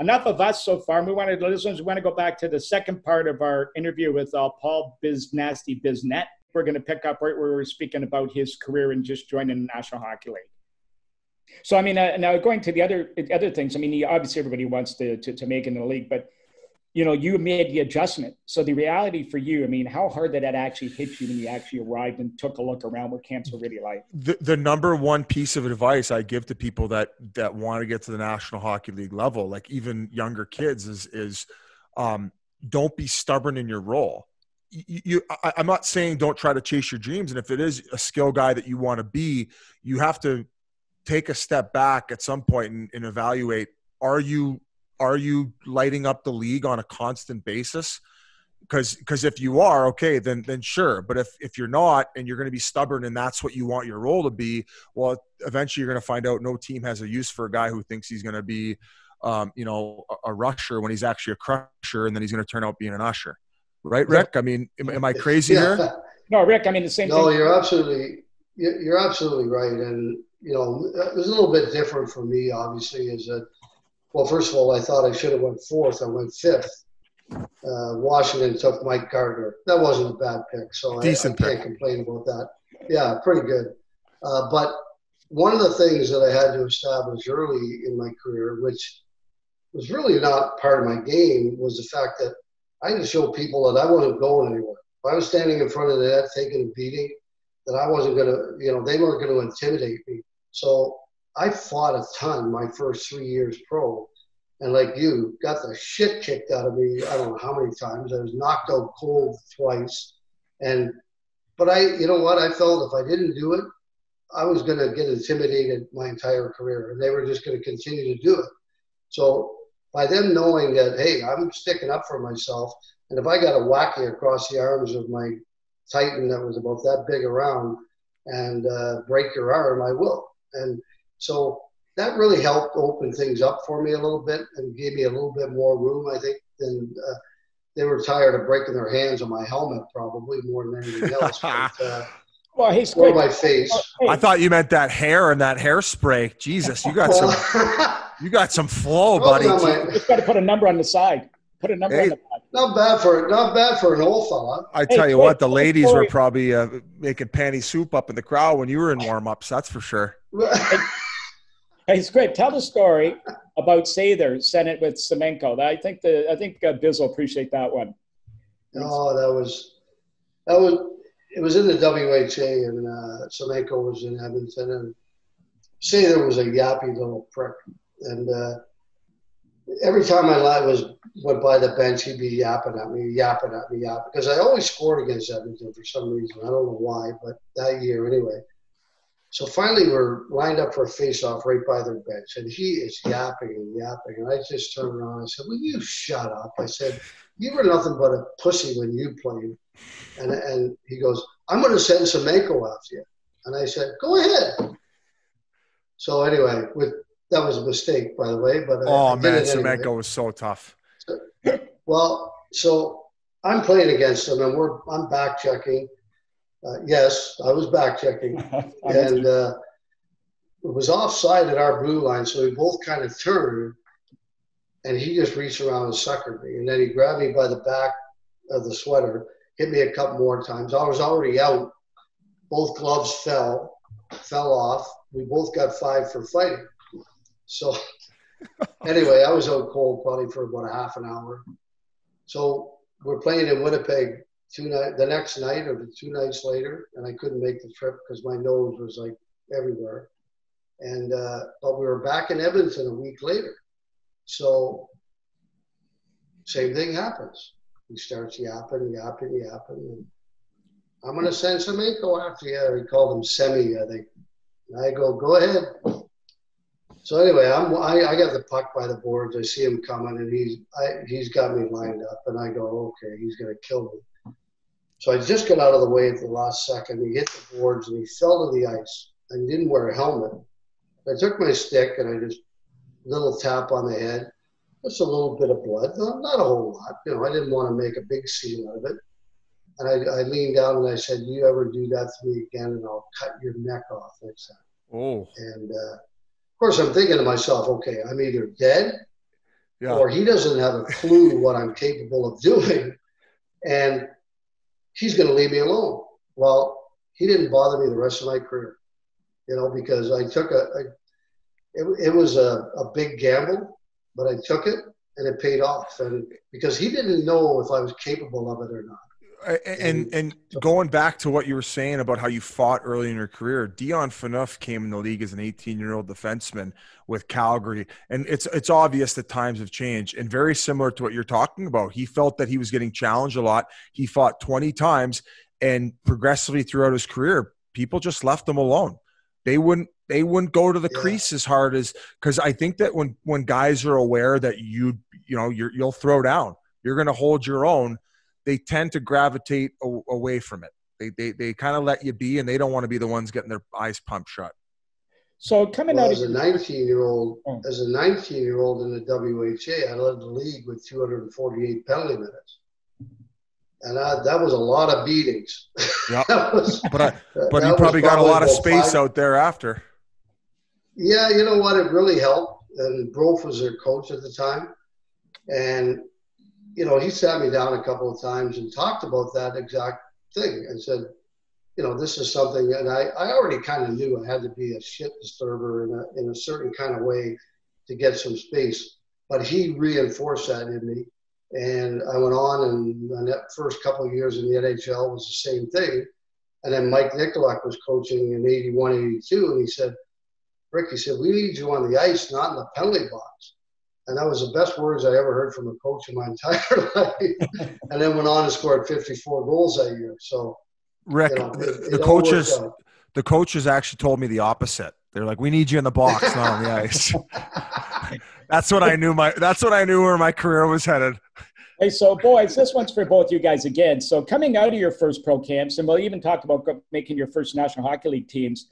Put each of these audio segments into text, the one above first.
enough of us so far. We wanted listeners. We want to go back to the second part of our interview with uh, Paul Biznasty Bissonnette. We're going to pick up right where we were speaking about his career and just joining the National Hockey League. So I mean, uh, now going to the other other things. I mean, obviously everybody wants to, to to make in the league, but you know, you made the adjustment. So the reality for you, I mean, how hard did that actually hit you when you actually arrived and took a look around what camps were really like? The, the number one piece of advice I give to people that that want to get to the National Hockey League level, like even younger kids, is is um, don't be stubborn in your role. You, you I, I'm not saying don't try to chase your dreams, and if it is a skill guy that you want to be, you have to take a step back at some point and, and evaluate: Are you are you lighting up the league on a constant basis? Because because if you are okay, then then sure. But if if you're not and you're going to be stubborn and that's what you want your role to be, well, eventually you're going to find out no team has a use for a guy who thinks he's going to be, um, you know, a, a rusher when he's actually a crusher, and then he's going to turn out being an usher, right, Rick? I mean, am, am I crazy yeah. here? No, Rick. I mean the same. Thing. No, thing. you're absolutely you're absolutely right, and you know it was a little bit different for me. Obviously, is that well, first of all, I thought I should have went fourth. I went fifth. Uh, Washington took Mike Gartner. That wasn't a bad pick, so I, I, can't complain about that. Yeah, pretty good. Uh, but one of the things that I had to establish early in my career, which was really not part of my game, was the fact that I had to show people that I wasn't going anywhere. If I was standing in front of the net taking a beating, that I wasn't going to, you know, they weren't going to intimidate me. So I fought a ton my first three years pro. And like you, got the shit kicked out of me. I don't know how many times. I was knocked out cold twice. And, but I, you know what? I felt if I didn't do it, I was going to get intimidated my entire career and they were just going to continue to do it. So by them knowing that, hey, I'm sticking up for myself. And if I got a wacky across the arms of my Titan that was about that big around and uh, break your arm, I will. And so that really helped open things up for me a little bit and gave me a little bit more room, I think, than uh, they were tired of breaking their hands on my helmet, probably more than anything else. but, uh, well, he's or my face. I thought you meant that hair and that hairspray. Jesus, you got some, you got some flow, buddy. My, just got to put a number on the side. Put a number hey, on the side. Not bad for not bad for an old fella. I tell hey, you what, the ladies were probably uh, making panty soup up in the crowd when you were in warm ups. That's for sure. It's great. Tell the story about Sather Senate with Semenko. I think the I think uh, Biz will appreciate that one. Oh, that was that was it was in the WHA and uh, Semenko was in Edmonton and Sather was a yappy little prick and uh, every time I was went by the bench he'd be yapping at me, yapping at me, yapping because I always scored against Edmonton for some reason. I don't know why, but that year anyway. So finally, we're lined up for a face-off right by their bench, and he is yapping and yapping. And I just turned around and I said, "Will you shut up?" I said, "You were nothing but a pussy when you played." And and he goes, "I'm going to send Semenko after you." And I said, "Go ahead." So anyway, with that was a mistake, by the way. But oh man, Semenko anyway. was so tough. So, well, so I'm playing against him, and we're I'm back checking uh, yes, I was back checking, and uh, it was offside at our blue line, so we both kind of turned, and he just reached around and suckered me, and then he grabbed me by the back of the sweater, hit me a couple more times. I was already out. Both gloves fell, fell off. We both got five for fighting. So anyway, I was out cold probably for about a half an hour. So we're playing in Winnipeg two night the next night or two nights later, and I couldn't make the trip because my nose was like everywhere. And uh, but we were back in Edmonton a week later, so same thing happens. He starts yapping, yapping, yapping. And I'm gonna send Semenko after you. He called him Semi, I think. And I go, go ahead. So anyway, I'm I, I got the puck by the boards. I see him coming, and he's I, he's got me lined up, and I go, okay, he's gonna kill me. So I just got out of the way at the last second. He hit the boards and he fell to the ice and didn't wear a helmet. I took my stick and I just little tap on the head, just a little bit of blood, not a whole lot. You know, I didn't want to make a big scene out of it. And I, I leaned down and I said, "You ever do that to me again, and I'll cut your neck off next time." Oh. And uh, of course, I'm thinking to myself, okay, I'm either dead yeah. or he doesn't have a clue what I'm capable of doing, and he's going to leave me alone. Well, he didn't bother me the rest of my career, you know, because I took a, a it, it was a, a big gamble, but I took it and it paid off. And because he didn't know if I was capable of it or not. And and going back to what you were saying about how you fought early in your career, Dion Phaneuf came in the league as an 18 year old defenseman with Calgary, and it's it's obvious that times have changed. And very similar to what you're talking about, he felt that he was getting challenged a lot. He fought 20 times, and progressively throughout his career, people just left him alone. They wouldn't they wouldn't go to the yeah. crease as hard as because I think that when when guys are aware that you you know you you'll throw down, you're going to hold your own they tend to gravitate a- away from it. They, they, they kind of let you be, and they don't want to be the ones getting their eyes pumped shut. So coming well, out as a 19 year old, oh. as a 19 year old in the WHA, I led the league with 248 penalty minutes, and I, that was a lot of beatings. Yeah, but I, but you probably got a lot of space five. out there after. Yeah, you know what? It really helped. And Brof was their coach at the time, and you know, he sat me down a couple of times and talked about that exact thing and said, you know, this is something, and I, I already kind of knew I had to be a shit disturber in a, in a certain kind of way to get some space. But he reinforced that in me. And I went on, and that first couple of years in the NHL was the same thing. And then Mike Nykoluk was coaching in 81, 82, and he said, Rick, he said, we need you on the ice, not in the penalty box. And that was the best words I ever heard from a coach in my entire life. and then went on and scored 54 goals that year. So, Rick, you know, it, the, it coaches, the coaches actually told me the opposite. They're like, "We need you in the box, not on the ice." that's what I knew. My that's what I knew where my career was headed. Hey, so boys, this one's for both you guys again. So coming out of your first pro camps, and we'll even talk about making your first National Hockey League teams.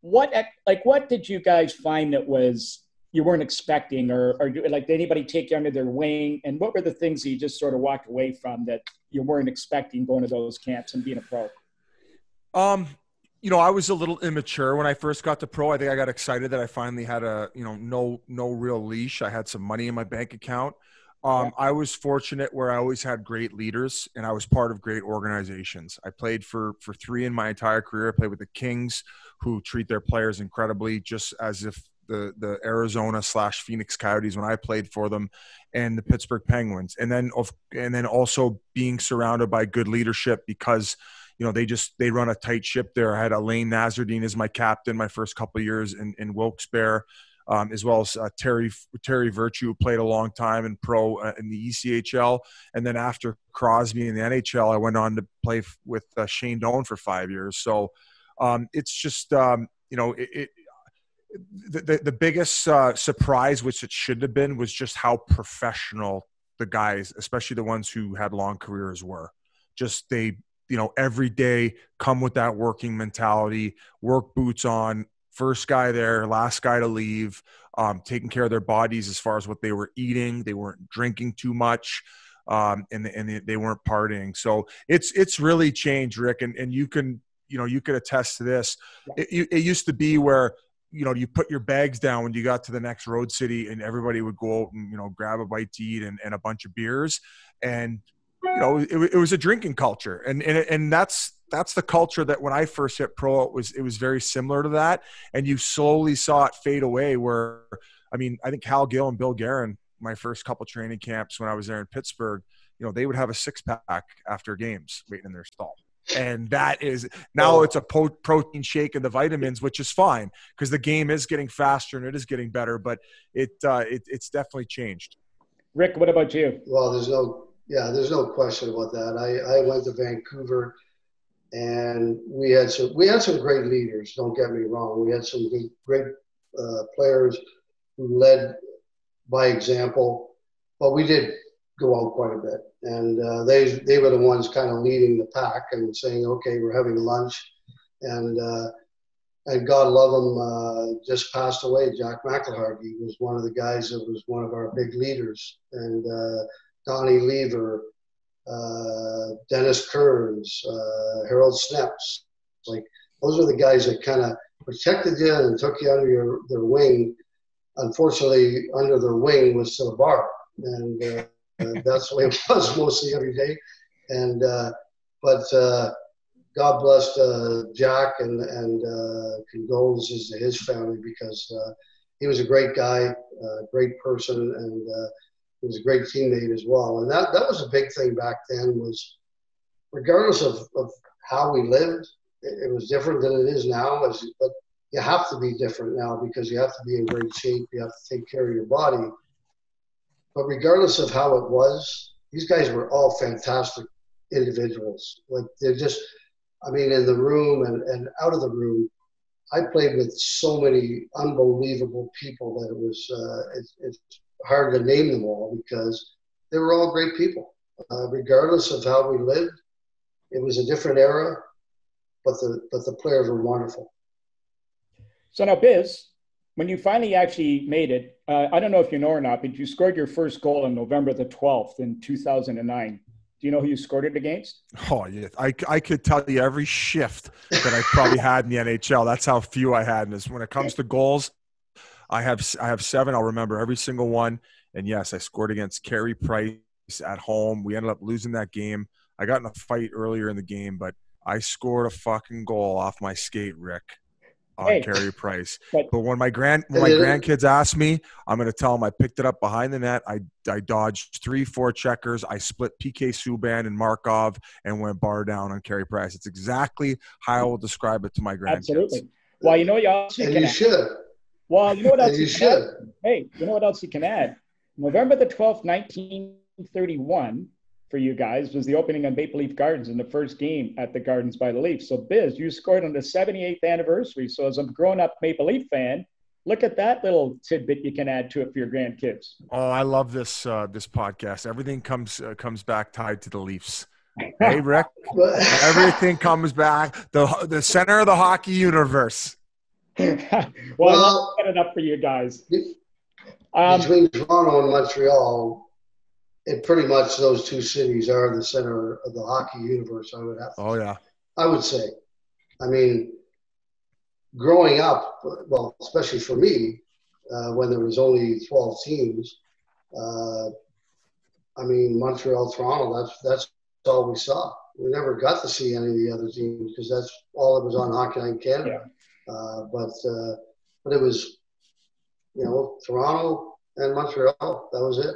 What like what did you guys find that was you weren't expecting or, or like did anybody take you under their wing and what were the things that you just sort of walked away from that you weren't expecting going to those camps and being a pro um you know i was a little immature when i first got to pro i think i got excited that i finally had a you know no no real leash i had some money in my bank account um, yeah. I was fortunate where I always had great leaders and I was part of great organizations. I played for for three in my entire career. I played with the Kings, who treat their players incredibly, just as if the the Arizona slash Phoenix Coyotes when I played for them, and the Pittsburgh Penguins, and then of and then also being surrounded by good leadership because you know they just they run a tight ship there. I had Alain Nasreddine as my captain my first couple years in in Wilkes-Barre. Um, as well as uh, Terry Terry Virtue played a long time in pro uh, in the ECHL, and then after Crosby in the NHL, I went on to play f- with uh, Shane Doan for five years. So um, it's just um, you know it, the, the, the biggest uh, surprise, which it shouldn't have been, was just how professional the guys, especially the ones who had long careers, were. Just they, you know, every day come with that working mentality, work boots on, first guy there, last guy to leave, um, taking care of their bodies as far as what they were eating. They weren't drinking too much. Um, and and they weren't partying, so it's it's really changed, Rick. And and you can you know you could attest to this. It, it used to be where you know, you put your bags down when you got to the next road city and everybody would go out and, you know, grab a bite to eat and, and a bunch of beers. And, you know, it, it was a drinking culture. And, and, and that's, that's the culture that when I first hit pro, it was, it was very similar to that. And you slowly saw it fade away where, I mean, I think Hal Gill and Bill Guerin, my first couple training camps when I was there in Pittsburgh, you know, they would have a six pack after games waiting in their stall and that is now it's a po- protein shake and the vitamins which is fine because the game is getting faster and it is getting better but it, uh, it it's definitely changed. Rick what about you? Well there's no yeah there's no question about that. I i went to vancouver and we had some we had some great leaders don't get me wrong. We had some great uh, players who led by example but we did go out quite a bit. And uh, they they were the ones kind of leading the pack and saying, okay, we're having lunch. And uh, and God love him, uh, just passed away. Jack McIlhargey was one of the guys that was one of our big leaders. And uh, Donnie Lever, uh, Dennis Kearns, Harold Snepsts. Like those are the guys that kind of protected you and took you under your, their wing unfortunately, under their wing was the bar, and uh, that's the way it was mostly every day. And uh, but uh, God bless uh, Jack and and uh, condolences to his family because uh, he was a great guy, great person, and he was a great teammate as well. And that that was a big thing back then was regardless of, of how we lived, it, it was different than it is now. As, but you have to be different now because you have to be in great shape. You have to take care of your body. But regardless of how it was, these guys were all fantastic individuals. Like they're just, I mean, in the room and, and out of the room, I played with so many unbelievable people that it was uh, it, it's hard to name them all because they were all great people. Uh, regardless of how we lived, it was a different era, but the but the players were wonderful. So now, Biz, when you finally actually made it, uh, I don't know if you know or not, but you scored your first goal on November the 12th in 2009. Do you know who you scored it against? Oh, yeah. I, I could tell you every shift that I probably had in the NHL. That's how few I had. And when it comes to goals, I have I have seven. I'll remember every single one. And yes, I scored against Carey Price at home. We ended up losing that game. I got in a fight earlier in the game, but I scored a fucking goal off my skate, Rick on hey. Carey Price. But, but, when my grand when my grandkids ask me, I'm going to tell them I picked it up behind the net. I I dodged three, four checkers. I split PK Subban and Markov and went bar down on Carey Price. It's exactly how I will describe it to my grandkids. Absolutely. Well, you know what else you and can you add? should. Well, you know what else you, you should. Add? Hey, you know what else you can add? November the 12th, 1931 for you guys was the opening on Maple Leaf Gardens in the first game at the Gardens by the Leafs. So, Biz, you scored on the 78th anniversary. So, as a grown up Maple Leaf fan, look at that little tidbit you can add to it for your grandkids. Oh, I love this uh, this podcast. Everything comes uh, comes back tied to the Leafs. Hey, Rick. Everything comes back the the center of the hockey universe. well, well set it up for you guys. Um, between Toronto and Montreal, it pretty much those two cities are the center of the hockey universe. I would have. oh yeah. I would say, I mean, growing up, well, especially for me, uh, when there was only twelve teams, uh, I mean, Montreal, Toronto. That's that's all we saw. We never got to see any of the other teams because that's all that was on Hockey Night in Canada. Yeah. Uh, but uh, but it was, you know, Toronto and Montreal. That was it.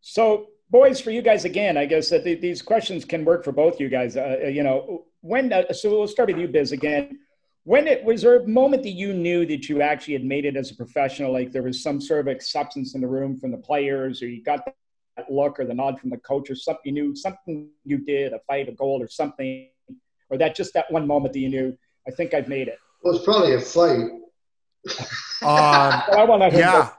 So boys, for you guys again, I guess that these questions can work for both you guys. Uh, uh, you know, when uh, so we'll start with you, Biz, again. When it was there a moment that you knew that you actually had made it as a professional, like there was some sort of acceptance in the room from the players, or you got that look or the nod from the coach, or something you knew, something you did, a fight, a goal, or something, or that just that one moment that you knew, I think I've made it. Well, it's probably a fight. um, well, yeah,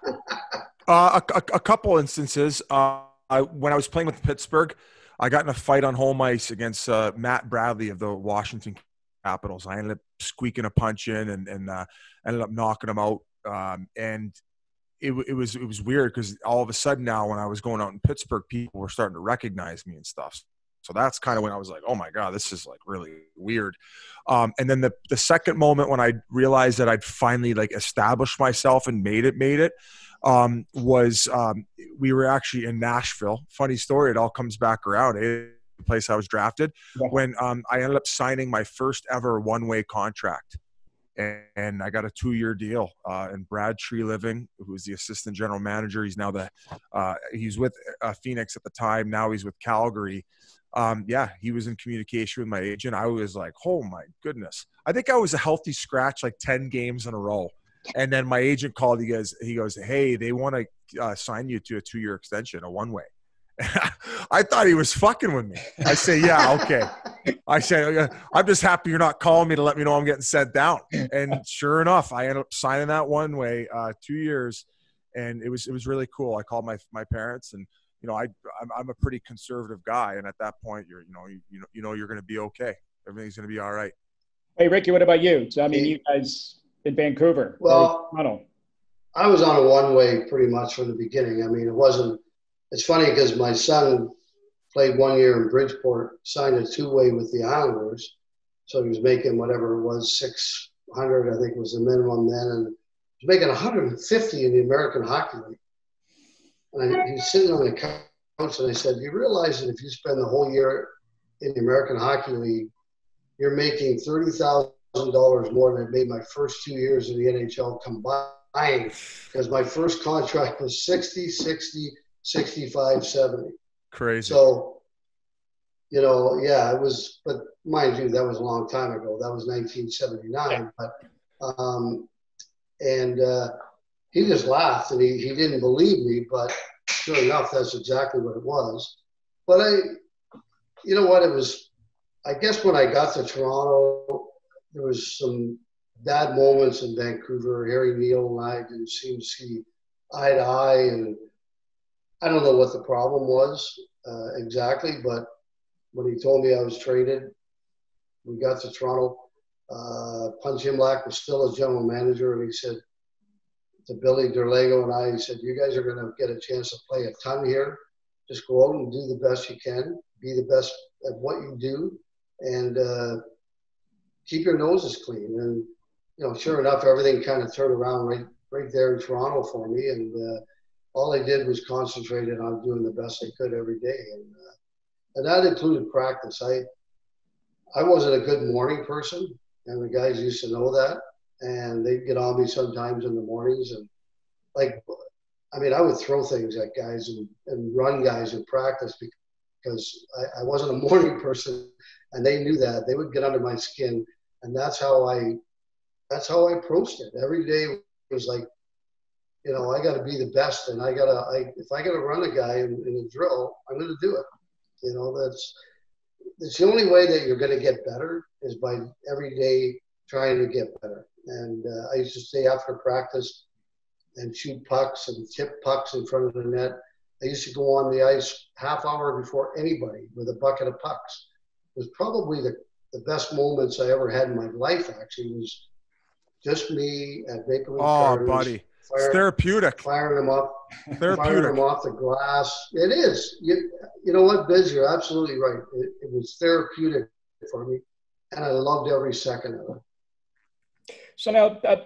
uh, a, a, a, couple instances. Uh, I, when I was playing with Pittsburgh, I got in a fight on home ice against uh, Matt Bradley of the Washington Capitals. I ended up squeaking a punch in and, and uh, ended up knocking him out. Um, and it, it was it was weird because all of a sudden now when I was going out in Pittsburgh, people were starting to recognize me and stuff. So that's kind of when I was like, oh my god, this is like really weird. Um, and then the the second moment when I realized that I'd finally like established myself and made it, made it um, was um, we were actually in Nashville. Funny story, it all comes back around. Eh? The place I was drafted yeah. when um, I ended up signing my first ever one way contract. And, and, I got a two year deal. Uh, and Brad Treliving, who's the assistant general manager, he's now the, uh, he's with uh, Phoenix at the time. Now he's with Calgary. Um, yeah, he was in communication with my agent. I was like, oh my goodness. I think I was a healthy scratch like 10 games in a row. And then my agent called. He goes, he goes, hey, they want to uh, sign you to a two year extension, a one way. I thought he was fucking with me. I say, yeah, okay. I say, I'm just happy you're not calling me to let me know I'm getting sent down. And sure enough, I ended up signing that one way, uh, two years, and it was it was really cool. I called my my parents, and you know, I I'm, I'm a pretty conservative guy, and at that point, you're you know you you know you know you're going to be okay. Everything's going to be all right. Hey Ricky, what about you? So I mean, you guys in Vancouver? Well, I don't. I was on a one way pretty much from the beginning. I mean, it wasn't. It's funny because my son played one year in Bridgeport, signed a two way with the Islanders, so he was making whatever it was six hundred, I think was the minimum then, and he was making 150 in the American Hockey League. And I, he's sitting on the couch, and I said, "You realize that if you spend the whole year in the American Hockey League, you're making thirty thousand dollars more than I made my first two years in the NHL combined because my first contract was 60, 60, 65, 70. Crazy. So, you know, yeah, it was, but mind you, that was a long time ago. That was 1979. But, um, and uh, he just laughed and he, he didn't believe me, but sure enough, that's exactly what it was. But I, you know what, it was, I guess when I got to Toronto, there was some bad moments in Vancouver. Harry Neale and I didn't seem to see eye to eye, and I don't know what the problem was uh, exactly. But when he told me I was traded, we got to Toronto. Uh, Punch Imlach was still a general manager, and he said to Billy Derlago and I, he said, "You guys are going to get a chance to play a ton here. Just go out and do the best you can. Be the best at what you do, and." Uh, keep your noses clean. And you know, sure enough, everything kind of turned around right right there in Toronto for me, and uh, all I did was concentrated on doing the best I could every day, and uh, and that included practice. I I wasn't a good morning person, and the guys used to know that, and they'd get on me sometimes in the mornings, and like. I mean, I would throw things at guys and, and run guys in practice because I, I wasn't a morning person, and they knew that. They would get under my skin, and that's how I that's how I approached it. Every day was like, you know, I got to be the best, and I gotta, I if I gotta run a guy in, in a drill, I'm gonna do it. You know, that's it's the only way that you're gonna get better is by every day trying to get better. And uh, I used to stay after practice and shoot pucks and tip pucks in front of the net. I used to go on the ice half hour before anybody with a bucket of pucks. It was probably the the best moments I ever had in my life actually was just me at Maple Oh, Gardens, buddy. Fire, it's therapeutic. Firing them up. Therapeutic. Firing them off the glass. It is. You, you know what, Biz? You're absolutely right. It, it was therapeutic for me, and I loved every second of it. So now, uh,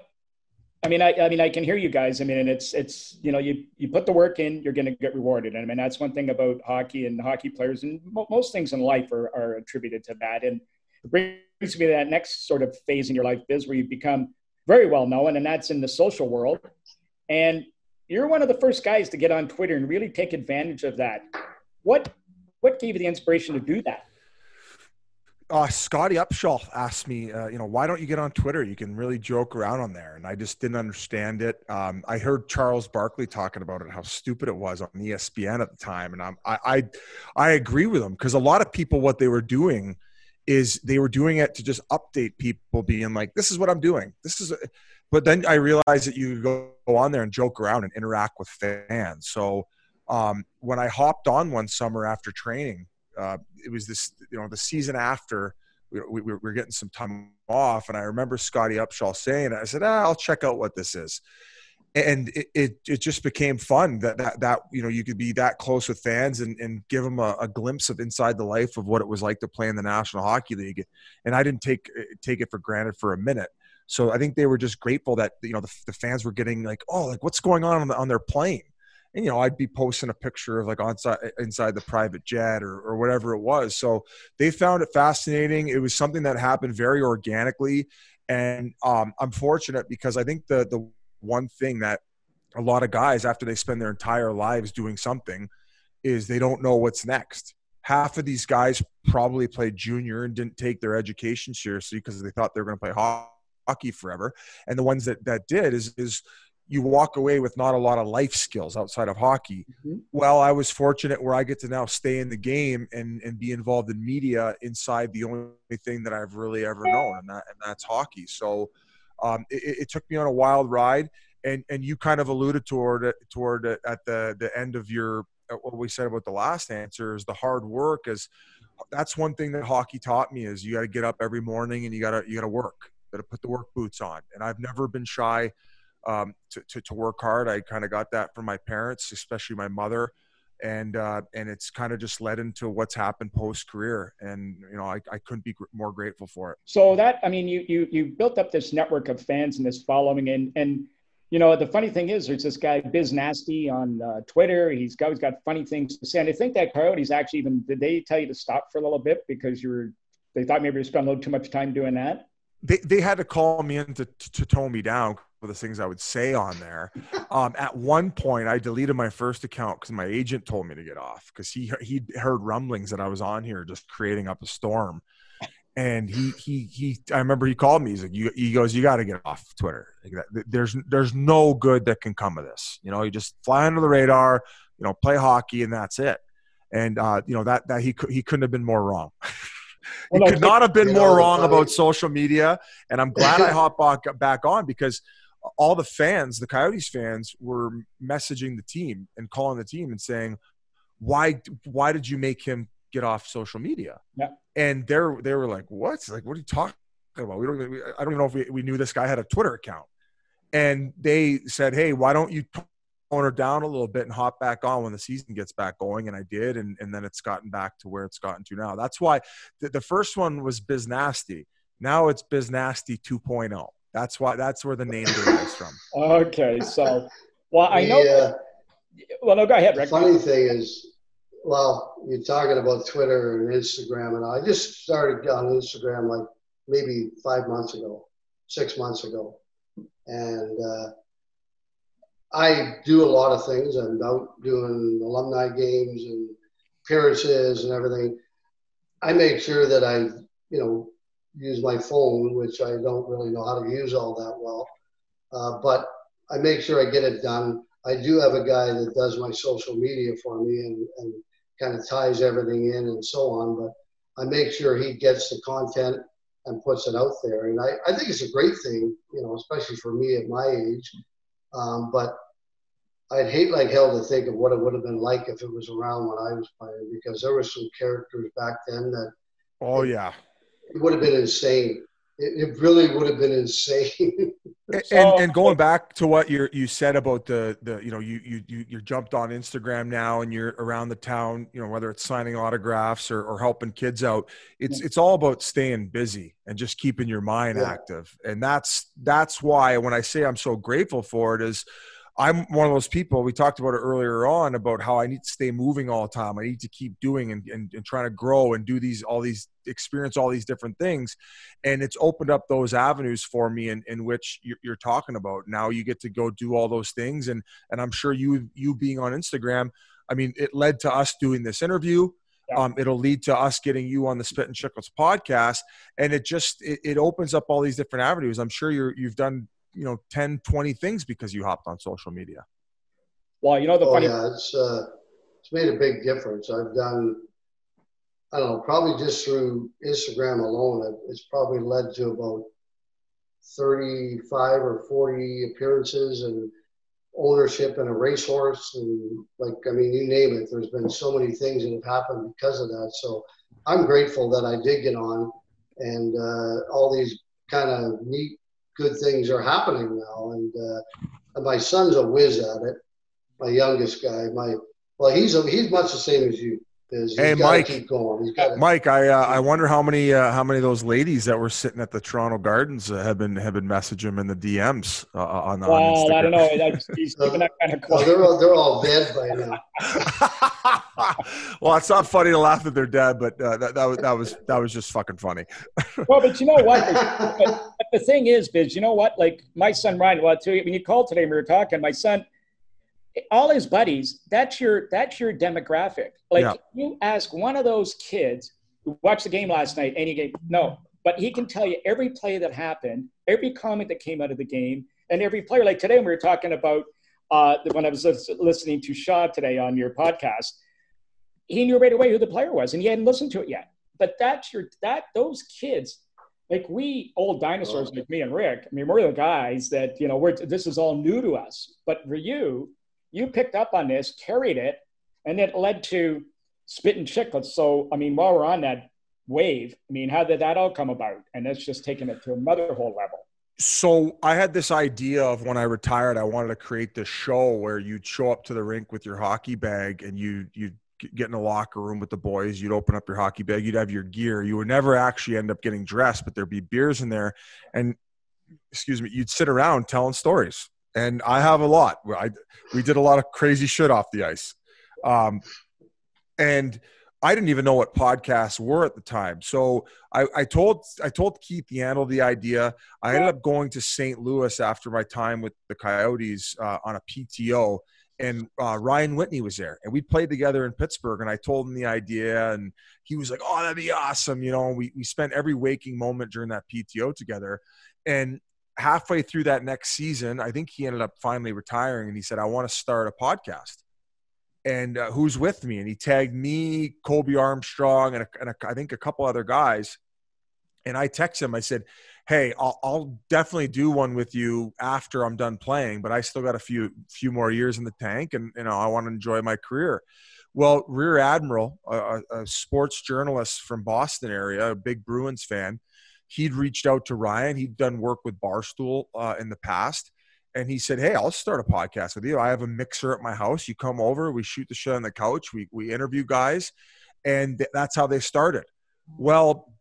I mean, I, I mean, I can hear you guys. I mean, and it's, it's, you know, you, you put the work in, you're going to get rewarded. And I mean, that's one thing about hockey and hockey players and mo- most things in life are, are attributed to that. And it brings me to that next sort of phase in your life, Biz, where you become very well known, and that's in the social world. And you're one of the first guys to get on Twitter and really take advantage of that. What what gave you the inspiration to do that? Uh, Scottie Upshall asked me, uh, you know, why don't you get on Twitter? You can really joke around on there, and I just didn't understand it. Um, I heard Charles Barkley talking about it, how stupid it was on ESPN at the time, and I'm, I, I, I agree with him because a lot of people, what they were doing is they were doing it to just update people being like this is what i'm doing. This is but then i realized that you go on there and joke around and interact with fans. So um, when i hopped on one summer after training uh, it was this you know the season after we, we, we, were getting some time off and i remember Scottie Upshall saying i said ah, i'll check out what this is and it, it, it, just became fun that, that that you know you could be that close with fans and, and give them a, a, glimpse of inside the life of what it was like to play in the national hockey league. And i didn't take take it for granted for a minute. So i think they were just grateful that you know the, the fans were getting like oh like what's going on on, the, on their plane? And you know i'd be posting a picture of like inside inside the private jet or, or whatever it was. So they found it fascinating. It was something that happened very organically. And um, i'm fortunate because i think the the one thing that a lot of guys after they spend their entire lives doing something is they don't know what's next half of these guys probably played junior and didn't take their education seriously because they thought they were going to play hockey forever and the ones that that did is is you walk away with not a lot of life skills outside of hockey. Mm-hmm. Well, I was fortunate where I get to now stay in the game and, and be involved in media inside the only thing that I've really ever known, and, that, and that's hockey. So um, it, it, took me on a wild ride, and and you kind of alluded toward toward at the the end of your uh, what we said about the last answer is the hard work is that's one thing that hockey taught me is you got to get up every morning and you got to you got to work. Got to put the work boots on. And i've never been shy um, to, to, to work hard. I kind of got that from my parents especially my mother and uh, and it's kind of just led into what's happened post career, and you know I, I couldn't be gr- more grateful for it. So that I mean you you you built up this network of fans and this following, and and you know, the funny thing is, there's this guy Biz Nasty on uh, Twitter. He's got he's got funny things to say, and I think that Coyotes actually even did they tell you to stop for a little bit because you were they thought maybe you spent a little too much time doing that. They they had to call me in to to tone me down for the things I would say on there. Um, at one point, I deleted my first account because my agent told me to get off because he he heard rumblings that I was on here just creating up a storm. And he he he i remember he called me. He's like you, he goes you got to get off twitter. There's there's no good that can come of this. You know you just fly under the radar you know play hockey and that's it. And uh, you know that that he he couldn't have been more wrong. He could not have been more wrong about social media and i'm glad i hopped back, back on because all the fans the coyotes fans were messaging the team and calling the team and saying why why did you make him get off social media. Yeah. And they're they were like, "What? Like, what are you talking about? We don't. We, I don't even know if we, we knew this guy had a Twitter account." And they said, "Hey, why don't you tone her down a little bit and hop back on when the season gets back going?" And I did, and and then it's gotten back to where it's gotten to now. That's why the, the first one was Biz Nasty. Now it's Biz Nasty 2.0. That's why. That's where the name derives from. Okay, so well, I know. Uh, well, no, go ahead. The funny thing is, well, you're talking about Twitter and Instagram, and I just started on Instagram like maybe five months ago, six months ago, and uh, I do a lot of things. I'm out doing alumni games and appearances and everything. I make sure that I, you know, use my phone, which I don't really know how to use all that well, uh, but I make sure I get it done. I do have a guy that does my social media for me and, and kind of ties everything in and so on. But I make sure he gets the content and puts it out there. And I, I think it's a great thing, you know, especially for me at my age. Um, but I'd hate like hell to think of what it would have been like if it was around when I was playing because there were some characters back then that. Oh, yeah. It would have been insane it, it really would have been insane. and, and, and going back to what you you said about the the you know you you you you jumped on Instagram now and you're around the town you know whether it's signing autographs or, or helping kids out it's yeah. it's all about staying busy and just keeping your mind yeah. active and that's that's why when I say I'm so grateful for it is I'm one of those people. We talked about it earlier on about how I need to stay moving all the time. I need to keep doing and, and, and, trying to grow and do these all these experience all these different things, and it's opened up those avenues for me in, in which you're, you're talking about. Now you get to go do all those things, and and I'm sure you you being on Instagram, I mean, it led to us doing this interview. Um, it'll lead to us getting you on the Spittin' Chicklets podcast, and it just it, it opens up all these different avenues. I'm sure you're you've done you know 10 20 things because you hopped on social media. Well you know the oh, funny yeah it's uh it's made a big difference. I've done i don't know probably just through instagram alone it's probably led to about 35 or 40 appearances and ownership in a racehorse and like i mean you name it there's been so many things that have happened because of that. So i'm grateful that i did get on and uh, all these kind of neat good things are happening now. And, uh, and my son's a whiz at it. My youngest guy, my well, he's a, he's much the same as you. Is. Hey, Mike. Keep going. To, Mike, I uh, I wonder how many uh, how many of those ladies that were sitting at the Toronto Gardens uh, have been have been messaging him in the DMs uh, on, well, on Instagram. I don't know. He's keeping that kind of quiet. they're all they're all dead by now. well, it's not funny to laugh that they're dead, but uh, that that was that was that was just fucking funny. well, but you know what? but, but the thing is, Biz, you know what? Like my son Ryan. Well, too, when you called today, we were talking. My son all his buddies, that's your that's your demographic. Like yeah. you ask one of those kids who watched the game last night, any game, no, but he can tell you every play that happened, every comment that came out of the game, and every player. Like today, we were talking about uh, when I was listening to Shaw today on your podcast. He knew right away who the player was, and he hadn't listened to it yet. But that's your that those kids, like we old dinosaurs oh. like me and Rick. I mean, we're the guys that you know we're this is all new to us. But for you, you picked up on this, carried it, and it led to Spittin' Chicklets. So, I mean, while we're on that wave, I mean, how did that all come about? And that's just taking it to another whole level. So I had this idea of when I retired, I wanted to create this show where you'd show up to the rink with your hockey bag and you you'd get in a locker room with the boys. You'd open up your hockey bag. You'd have your gear. You would never actually end up getting dressed, but there'd be beers in there. And excuse me, you'd sit around telling stories and I have a lot. I we did a lot of crazy shit off the ice, um, and I didn't even know what podcasts were at the time. So I, I told I told Keith Yandle the idea. I ended up going to St. Louis after my time with the Coyotes uh, on a PTO, and uh, Ryan Whitney was there, and we played together in Pittsburgh. And I told him the idea, and he was like, "Oh, that'd be awesome!" You know, we we spent every waking moment during that PTO together, and halfway through that next season, I think he ended up finally retiring, and he said, "I want to start a podcast." and uh, who's with me? And he tagged me, Colby Armstrong, and, a, and a, I think a couple other guys. And I text him. I said, "Hey, I'll, I'll, definitely do one with you after I'm done playing, but I still got a few few more years in the tank, and you know I want to enjoy my career." Well, Rear Admiral, a, a sports journalist from Boston area, a big Bruins fan, he'd reached out to Ryan. He'd done work with Barstool uh, in the past, and he said, "Hey, I'll start a podcast with you. I have a mixer at my house. You come over, we shoot the show on the couch, we we interview guys, and th- that's how they started." Well,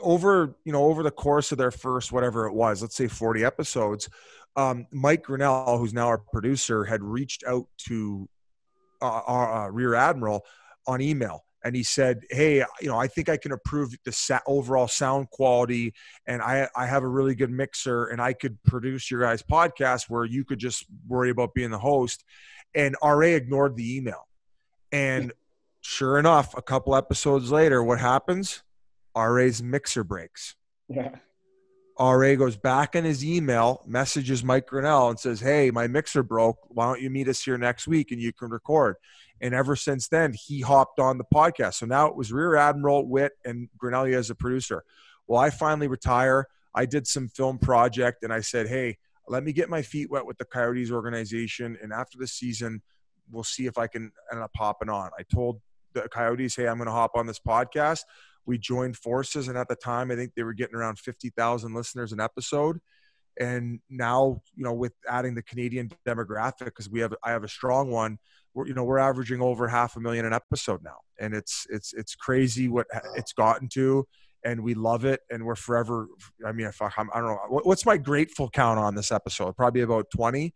over you know over the course of their first whatever it was, let's say forty episodes, um, Mike Grinnell, who's now our producer, had reached out to uh, our uh, Rear Admiral on email and he said, "Hey, you know, I think I can improve the sa- overall sound quality, and I I have a really good mixer, and I could produce your guys' podcast where you could just worry about being the host." And RA ignored the email, and sure enough, a couple episodes later, what happens? RA's mixer breaks. Yeah. RA goes back in his email, messages Mike Grinnell, and says, Hey, my mixer broke. Why don't you meet us here next week and you can record? And ever since then, he hopped on the podcast. So now it was Rear Admiral, Witt, and Grinnell as a producer. Well, I finally retire. I did some film project and I said, Hey, let me get my feet wet with the Coyotes organization. And after the season, we'll see if I can end up hopping on. I told the Coyotes, Hey, I'm going to hop on this podcast. We joined forces. And at the time, I think they were getting around 50,000 listeners an episode and now you know with adding the canadian demographic because we have i have a strong one we're you know we're averaging over half a million an episode now. And it's it's it's crazy what it's gotten to and we love it and we're forever i mean if I, I'm, i don't know what's my grateful count on this episode? Probably about 20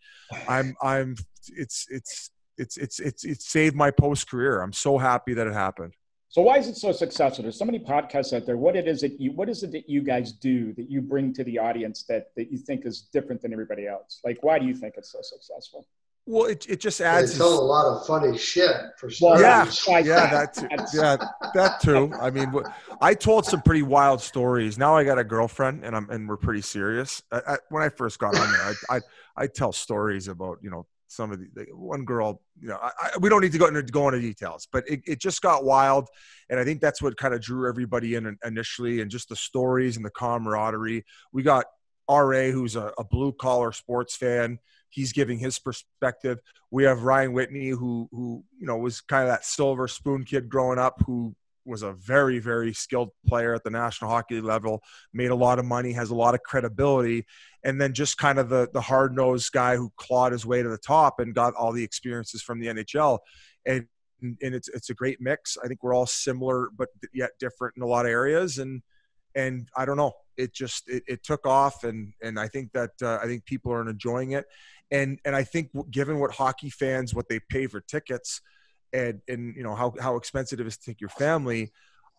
i'm i'm it's it's it's it's it's it's saved my post career i'm so happy that it happened so why is it so successful? There's so many podcasts out there. What it is that you what is it that you guys do that you bring to the audience that that you think is different than everybody else? Like why do you think it's so successful? Well, it, it just adds. They tell a lot of funny shit for well, yeah, yeah, that too. yeah, that too. I mean, I told some pretty wild stories. Now I got a girlfriend, and I'm and we're pretty serious. I, I, when I first got on there, I, I I tell stories about you know some of the, the one girl, you know, I, I, we don't need to go into go into details, but it, it just got wild, and I think that's what kind of drew everybody in initially, and just the stories and the camaraderie. We got RA, who's a, a blue collar sports fan. He's giving his perspective. We have Ryan Whitney, who who you know was kind of that silver spoon kid growing up, who was a very very skilled player at the national hockey level made a lot of money has a lot of credibility and then just kind of the the hard nosed guy who clawed his way to the top and got all the experiences from the NHL and and it's it's a great mix. I think we're all similar but yet different in a lot of areas and and I don't know. It just it, it took off and and I think that uh, I think people are enjoying it. And and I think given what hockey fans what they pay for tickets and and you know how how expensive it is to take your family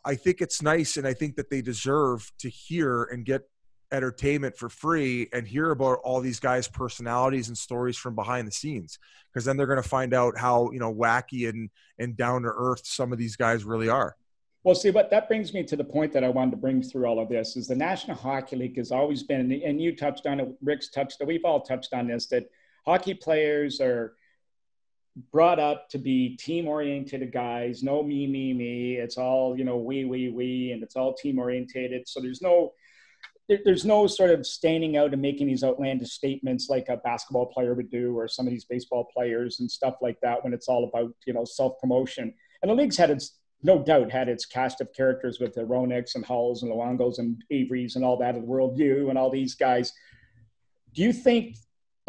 i think it's nice and i think that they deserve to hear and get entertainment for free and hear about all these guys personalities and stories from behind the scenes because then they're going to find out how you know wacky and and down to earth some of these guys really are. Well see but that brings me to the point that i wanted to bring through all of this is the national hockey league has always been and you touched on it rick's touched we've all touched on this that hockey players are brought up to be team oriented guys no me me me. It's all you know we we we and it's all team oriented so there's no there's no sort of standing out and making these outlandish statements like a basketball player would do or some of these baseball players and stuff like that when it's all about you know self promotion and the league's had its no doubt had its cast of characters with the Roenicks and Hulls and Luongos and Averys and all that of the world view and all these guys. Do you think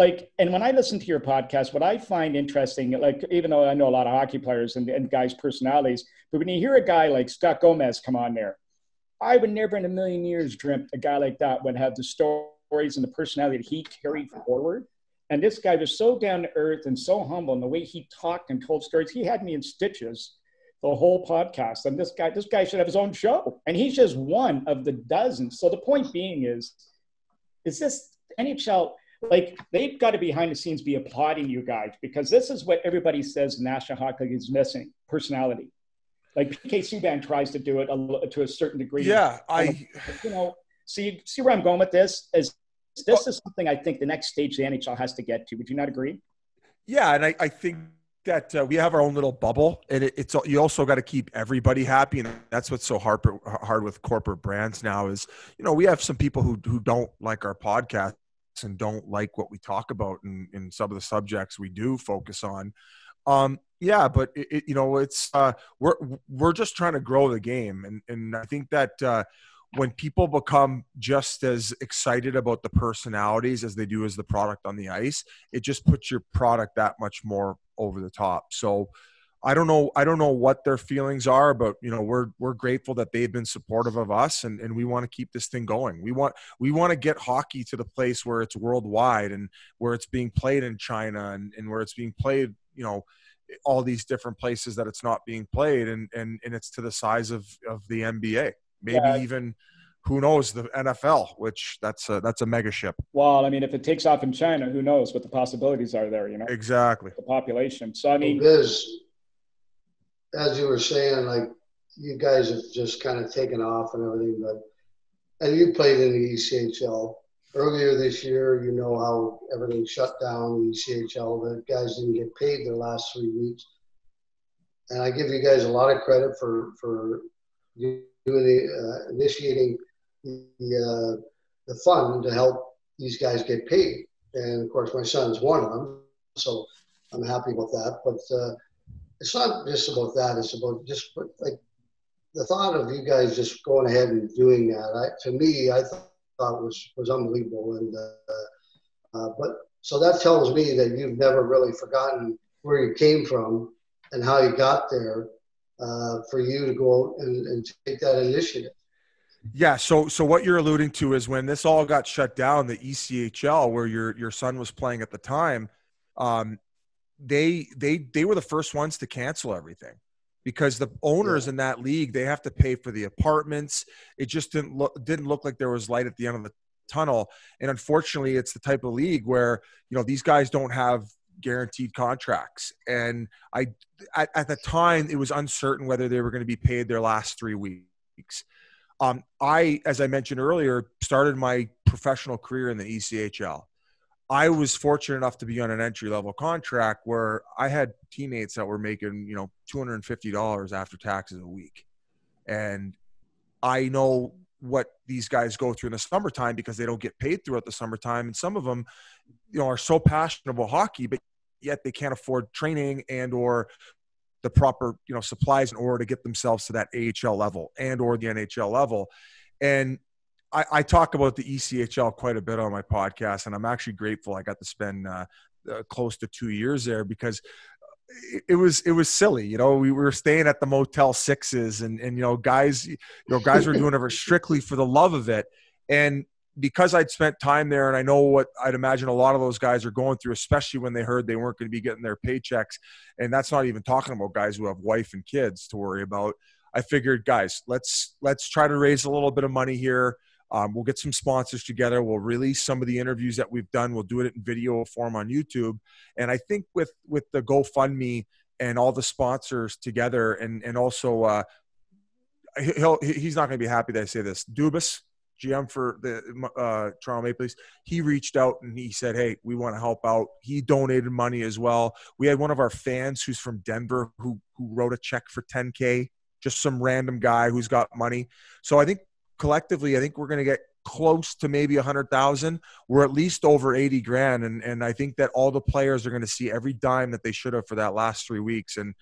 like and when i listen to your podcast what i find interesting like even though i know a lot of hockey players and, and guys personalities but when you hear a guy like scott gomez come on there i would never in a million years dreamt a guy like that would have the stories and the personality that he carried forward And this guy was so down to earth and so humble, and the way he talked and told stories, he had me in stitches the whole podcast. And this guy, this guy should have his own show. And he's just one of the dozens. So the point being is, is this NHL like they've got to behind the scenes be applauding you guys because this is what everybody says National Hockey League is missing personality. Like PK Subban tries to do it a, to a certain degree. Yeah, I you know see see where I'm going with this is this is something I think the next stage the NHL has to get to. Would you not agree? Yeah, and I, I think that uh, we have our own little bubble, and it, it's you also got to keep everybody happy, and that's what's so hard hard with corporate brands now is you know we have some people who who don't like our podcast and don't like what we talk about in, in some of the subjects we do focus on. Um, yeah, but it, it, you know, it's uh, we're we're just trying to grow the game, and and I think that uh, when people become just as excited about the personalities as they do as the product on the ice, it just puts your product that much more over the top. So I don't know. I don't know what their feelings are, but you know, we're we're grateful that they've been supportive of us, and, and we want to keep this thing going. We want we want to get hockey to the place where it's worldwide and where it's being played in China and, and where it's being played, you know, all these different places that it's not being played, and and and it's to the size of of the NBA, maybe yeah. even who knows the NFL, which that's a that's a mega ship. Well, I mean, if it takes off in China, who knows what the possibilities are there? You know, exactly the population. So I mean, as you were saying, like you guys have just kind of taken off and everything, but and you played in the ECHL earlier this year. You know how everything shut down the ECHL. The guys didn't get paid the last three weeks, and I give you guys a lot of credit for for doing the uh, initiating the uh, the fund to help these guys get paid. And of course, my son's one of them, so I'm happy about that. But uh, it's not just about that. It's about just like the thought of you guys just going ahead and doing that. I, to me, I thought, thought was was unbelievable. And uh, uh, but so that tells me that you've never really forgotten where you came from and how you got there. Uh, for you to go out and, and take that initiative. Yeah. So, so what you're alluding to is when this all got shut down, the ECHL, where your your son was playing at the time, um, they they they were the first ones to cancel everything because the owners yeah. in that league they have to pay for the apartments. It just didn't look didn't look like there was light at the end of the tunnel. And unfortunately it's the type of league where you know these guys don't have guaranteed contracts. And i at, at the time it was uncertain whether they were going to be paid their last three weeks. Um, i as i mentioned earlier started my professional career in the echl I was fortunate enough to be on an entry level contract where I had teammates that were making, you know, $250 after taxes a week. And I know what these guys go through in the summertime because they don't get paid throughout the summertime. And some of them, you know, are so passionate about hockey, but yet they can't afford training and or the proper, you know, supplies in order to get themselves to that AHL level and or the NHL level. And I, I, talk about the ECHL quite a bit on my podcast, and I'm actually grateful I got to spend uh, uh, close to two years there because it, it was it was silly. You know, we were staying at the Motel Sixes, and and you know, guys, you know, guys were doing it strictly for the love of it, and because I'd spent time there and I know what I'd imagine a lot of those guys are going through, especially when they heard they weren't going to be getting their paychecks. And that's not even talking about guys who have wife and kids to worry about. I figured, guys, let's let's try to raise a little bit of money here. Um, we'll get some sponsors together. We'll release some of the interviews that we've done. We'll do it in video form on YouTube. And I think with with the GoFundMe and all the sponsors together, and and also uh, he'll he's not going to be happy that I say this. Dubas, GM for the uh, Toronto Maple Leafs, he reached out and he said, "Hey, we want to help out." He donated money as well. We had one of our fans who's from Denver who who wrote a check for 10k, just some random guy who's got money. So I think collectively, I think we're going to get close to maybe a hundred thousand. We're at least over 80 grand. And, and I think that all the players are going to see every dime that they should have for that last three weeks. And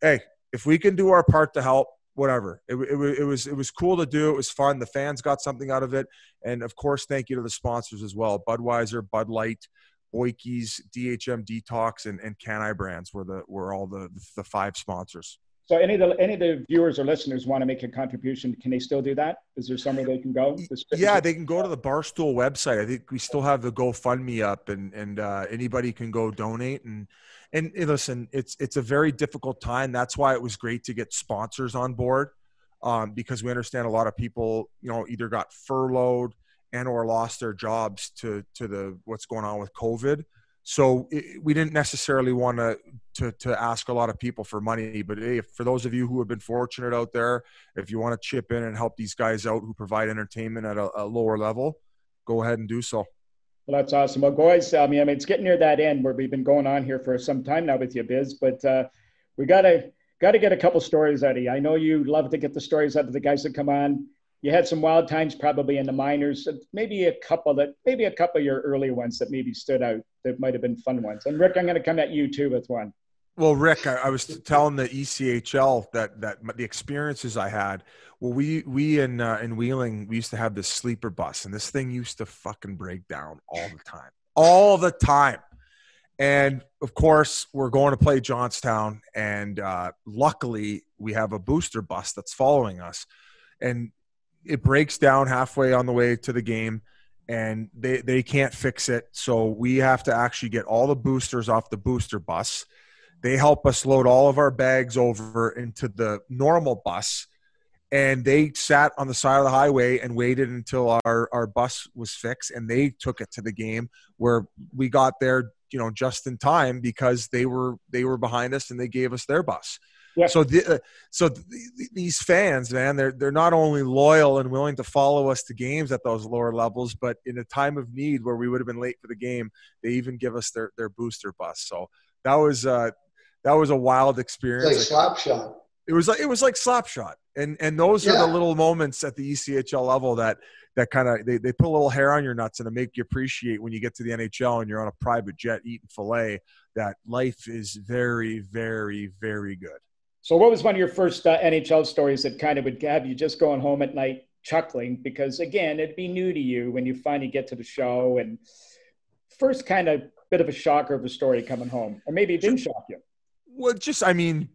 Hey, if we can do our part to help, whatever. It, it, it, was it was cool to do. It was fun. The fans got something out of it, and of course, thank you to the sponsors as well: Budweiser, Bud Light, Boyke's, DHM Detox, and, and Can I brands were the were all the the five sponsors. So any of the any of the viewers or listeners want to make a contribution, can they still do that? Is there somewhere they can go? Yeah, they can go to the Barstool website. I think we still have the GoFundMe up, and and uh, anybody can go donate. And and listen, it's it's a very difficult time. That's why it was great to get sponsors on board, um, because we understand a lot of people, you know, either got furloughed and or lost their jobs to to the what's going on with COVID. So it, we didn't necessarily want to, to to ask a lot of people for money, but hey, for those of you who have been fortunate out there, if you want to chip in and help these guys out who provide entertainment at a, a lower level, go ahead and do so. Well, that's awesome. Well, guys, I mean, I mean, it's getting near that end where we've been going on here for some time now with you, Biz, but uh, we gotta got to get a couple stories out of you. I know you love to get the stories out of the guys that come on you had some wild times probably in the minors. Maybe a couple that maybe a couple of your early ones that maybe stood out that might have been fun ones. And Rick, I'm going to come at you too with one. Well, Rick, I, I was telling the ECHL that that the experiences I had. Well, we we in uh, in Wheeling we used to have this sleeper bus, and this thing used to fucking break down all the time, all the time. And of course, we're going to play Johnstown, and uh, luckily we have a booster bus that's following us. And it breaks down halfway on the way to the game and they, they can't fix it. So we have to actually get all the boosters off the booster bus. They help us load all of our bags over into the normal bus. And they sat on the side of the highway and waited until our, our bus was fixed. And they took it to the game where we got there, you know, just in time because they were they were behind us and they gave us their bus. Yeah. So, the, uh, so th- these fans, man, they're they're not only loyal and willing to follow us to games at those lower levels, but in a time of need where we would have been late for the game, they even give us their their booster bus. So that was uh, that was a wild experience. Like slap shot. It was like it was like slap shot, and and those yeah. are the little moments at the ECHL level that that kind of they, they put a little hair on your nuts and to make you appreciate when you get to the NHL and you're on a private jet eating filet that life is very very very good. So, what was one of your first uh, NHL stories that kind of would have you just going home at night chuckling? Because again, it'd be new to you when you finally get to the show, and first kind of bit of a shocker of a story coming home, or maybe it didn't shock you. Well, just I mean,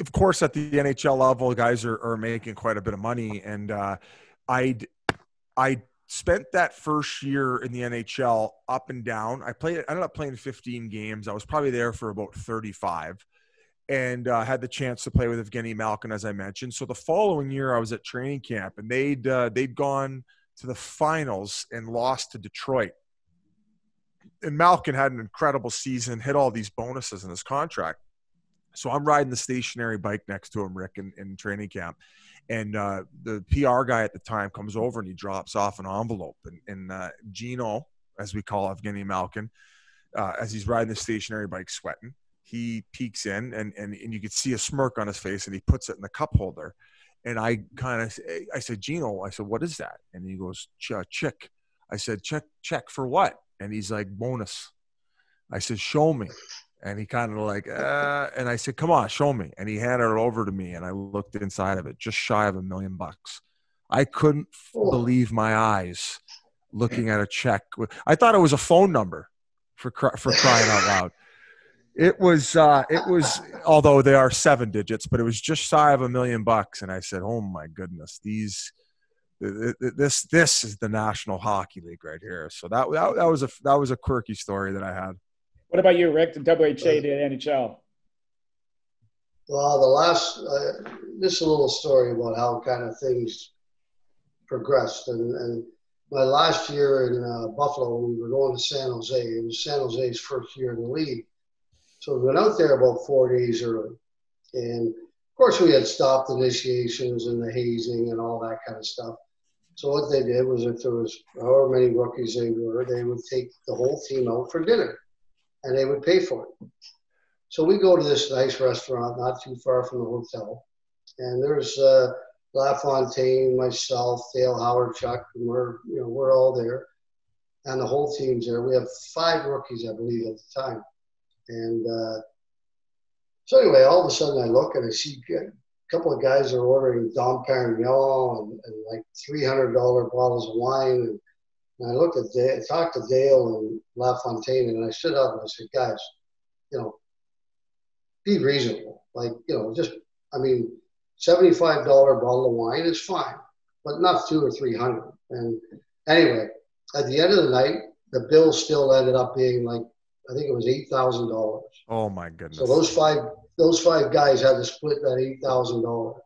of course, at the NHL level, guys are, are making quite a bit of money, and uh, I I spent that first year in the NHL up and down. I played. I ended up playing 15 games. I was probably there for about 35 and uh, had the chance to play with Evgeny Malkin, as I mentioned. So the following year, I was at training camp, and they'd uh, they'd gone to the finals and lost to Detroit. And Malkin had an incredible season, hit all these bonuses in his contract. So I'm riding the stationary bike next to him, Rick, in, in training camp. And uh, the PR guy at the time comes over and he drops off an envelope. And, and uh, Gino, as we call Evgeny Malkin, uh, as he's riding the stationary bike, sweating, he peeks in and, and, and you could see a smirk on his face and he puts it in the cup holder. And I kind of, I said, Gino, I said, what is that? And he goes, Ch- check. I said, check, check for what? And he's like, bonus. I said, show me. And he kind of like, uh, and I said, come on, show me. And he handed it over to me and I looked inside of it, just shy of a million bucks. I couldn't believe my eyes looking at a check. I thought it was a phone number for, for crying out loud. It was uh, it was although they are seven digits, but it was just shy of a million bucks, and I said, "Oh my goodness, these." This this is the National Hockey League right here. So that, that that was a that was a quirky story that I had. What about you, Rick? The WHA to NHL. Well, the last uh, just a little story about how kind of things progressed, and, and my last year in uh, Buffalo, we were going to San Jose. It was San Jose's first year in the league, so we went out there about four days early. And of course, we had stopped initiations and the hazing and all that kind of stuff. So what they did was if there was however many rookies they were, they would take the whole team out for dinner and they would pay for it. So we go to this nice restaurant not too far from the hotel. And there's uh, LaFontaine, myself, Dale Hawerchuk, and we're, you know, we're all there. And the whole team's there. We have five rookies, I believe, at the time. And uh, so anyway, all of a sudden I look and I see a couple of guys are ordering Dom Perignon and, and like $300 bottles of wine. And, and I looked at Dale, talked to Dale and LaFontaine and I stood up and I said, guys, you know, be reasonable. Like, you know, just I mean, seventy-five dollar bottle of wine is fine, but not two or three hundred. And anyway, at the end of the night, the bill still ended up being like I think it was eight thousand dollars. Oh my goodness! So those five those five guys had to split that eight thousand dollars.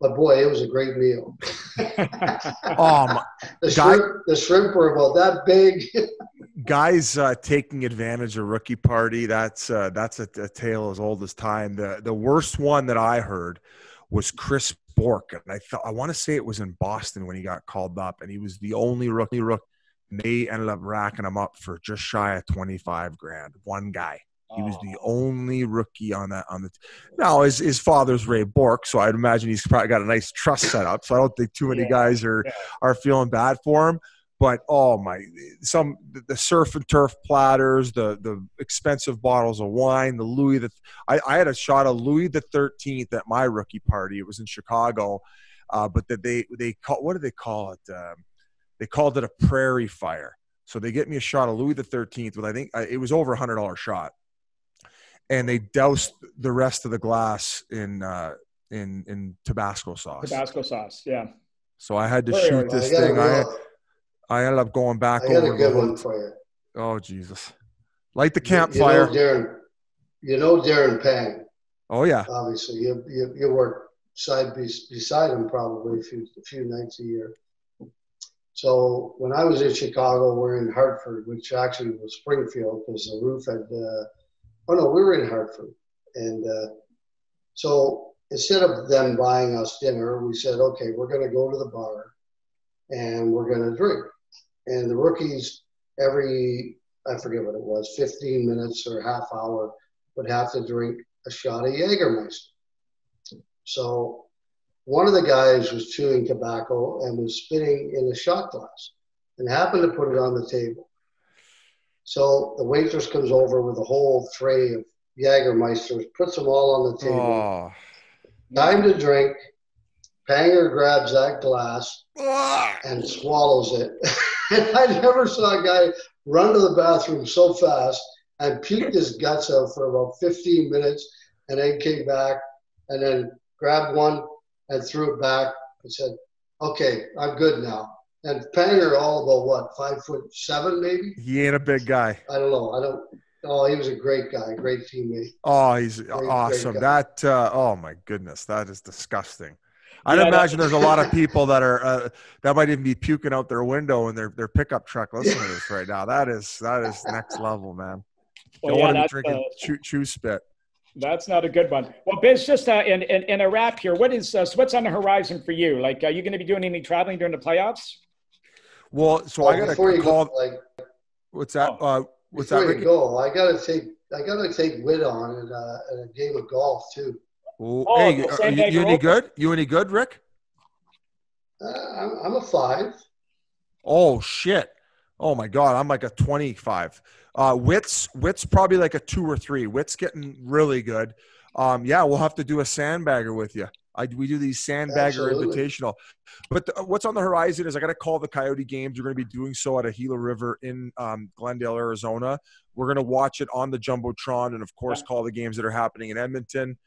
But boy, it was a great meal. oh my, the shrimp, the shrimp were about that big. guys uh, taking advantage of rookie party. That's uh, that's a, a, tale as old as time. The the worst one that I heard was Chris Bourque, and I thought I want to say it was in Boston when he got called up, and he was the only rookie rookie. They ended up racking him up for just shy of twenty five grand. One guy. He was the oh. only rookie on that on the. Now his his father's Ray Bourque, so I'd imagine he's probably got a nice trust set up. So I don't think too many yeah, guys are yeah. are feeling bad for him. But oh my, some the surf and turf platters, the the expensive bottles of wine, the Louis the. I, I had a shot of Louis the Thirteenth at my rookie party. It was in Chicago, uh, but that they they call what do they call it? Um, they called it a prairie fire. So they get me a shot of Louis the Thirteenth with I think it was over a hundred dollar shot and they doused the rest of the glass in uh, in in Tabasco sauce. Tabasco sauce, yeah. So I had to Very shoot this thing. I I ended up going back I over. a good one for you. Oh Jesus! Light the campfire. You know Darren, you know Darren Pang. Oh yeah. Obviously, you you, you work side beside him probably a few a few nights a year. So when I was in Chicago, we're in Hartford, which actually was Springfield because the roof had uh, Oh no, we were in Hartford, and uh, so instead of them buying us dinner, we said, okay, we're going to go to the bar, and we're going to drink. And the rookies, every I forget what it was, 15 minutes or half hour, would have to drink a shot of Jägermeister. So one of the guys was chewing tobacco and was spitting in a shot glass and happened to put it on the table. So the waitress comes over with a whole tray of Jägermeisters, puts them all on the table. Oh. Time to drink. Panger grabs that glass and swallows it. and I never saw a guy run to the bathroom so fast and puked his guts out for about 15 minutes and then came back and then grabbed one and threw it back and said, Okay, I'm good now. And Panger, all about what, five foot seven, maybe? He ain't a big guy. I don't know. I don't. Oh, he was a great guy, great teammate. Oh, he's great, awesome. Great that. Uh, oh my goodness, that is disgusting. I'd yeah, imagine there's a lot of people that are uh, that might even be puking out their window in their, their pickup truck listening to this right now. That is that is next level, man. Well, Don't yeah, want to be drinking uh, chew, chew spit. That's not a good one. Well, Biz, just uh, in, in, in a wrap here, what is uh, so what's on the horizon for you? Like, are you going to be doing any traveling during the playoffs? Well, so I got to call. Go, like, what's that? Oh. Uh, what's before that? You go, I got to take. I got to take Wit on in a, in a game of golf too. Ooh, oh, hey, are you, you any good? You any good, Rick? Uh, I'm, I'm a five. Oh shit! Oh my god, I'm like a 25. Uh, Wit's Wit's probably like a two or three. Wit's getting really good. Um, yeah, we'll have to do a sandbagger with you. I, we do these sandbagger Absolutely. invitational. But the, what's on the horizon is I got to call the Coyote games. We're going to be doing so at a Gila River in um, Glendale, Arizona. We're going to watch it on the jumbotron, and of course, call the games that are happening in Edmonton.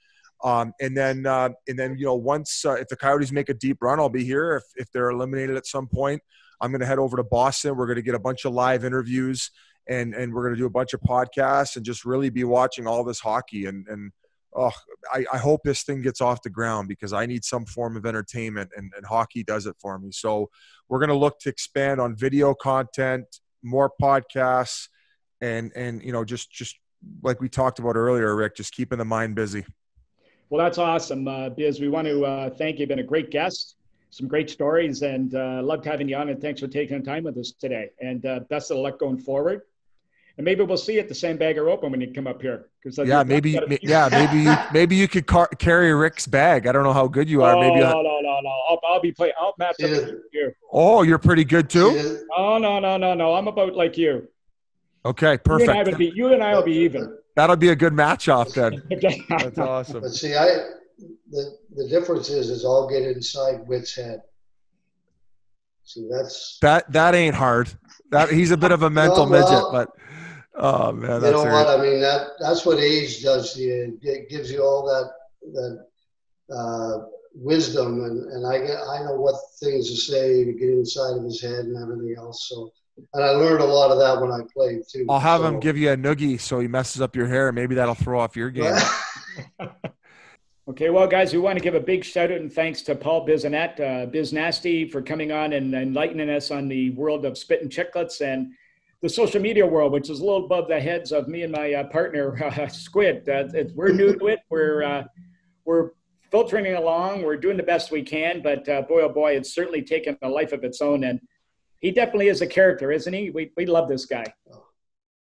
Um, and then, uh, and then, you know, once uh, if the Coyotes make a deep run, I'll be here. If if they're eliminated at some point, I'm going to head over to Boston. We're going to get a bunch of live interviews, and and we're going to do a bunch of podcasts, and just really be watching all this hockey and and oh, I, I, hope this thing gets off the ground because I need some form of entertainment and, and hockey does it for me. So we're going to look to expand on video content, more podcasts, and and you know just just like we talked about earlier, Rick, just keeping the mind busy. Well, that's awesome, uh, Biz. We want to uh, thank you. You've been a great guest, some great stories, and uh, loved having you on. And thanks for taking the time with us today. And uh, best of luck going forward and maybe we'll see you at the Sandbagger Open when you come up here. Because yeah, maybe yeah, maybe you, maybe you could car- carry Rick's bag. I don't know how good you are. Oh, maybe no, no, no, no. I'll, I'll be playing. I'll match up with you. Oh, you're pretty good too. Oh no, no, no, no. I'm about like you. Okay, perfect. You and I, would be, you and I will be even. That'll be a good match off then. That's awesome. But see, I the the difference is is I'll get inside Wit's head. See, that's that that ain't hard. That he's a bit of a mental well, midget, but Oh man, you know what I mean. That that's what age does to you. It gives you all that that uh, wisdom, and, and I get I know what things to say to get inside of his head and everything else. So, and I learned a lot of that when I played too. I'll have so. him give you a noogie so he messes up your hair. Maybe that'll throw off your game. Okay, well, guys, we want to give a big shout out and thanks to Paul Bissonnette, uh, for coming on and enlightening us on the world of Spittin' Chicklets and the social media world, which is a little above the heads of me and my uh, partner uh, Squid. Uh, we're new to it. We're uh, we're filtering along. We're doing the best we can, but uh, boy, oh boy, it's certainly taken a life of its own. And he definitely is a character, isn't he? We we love this guy. Oh,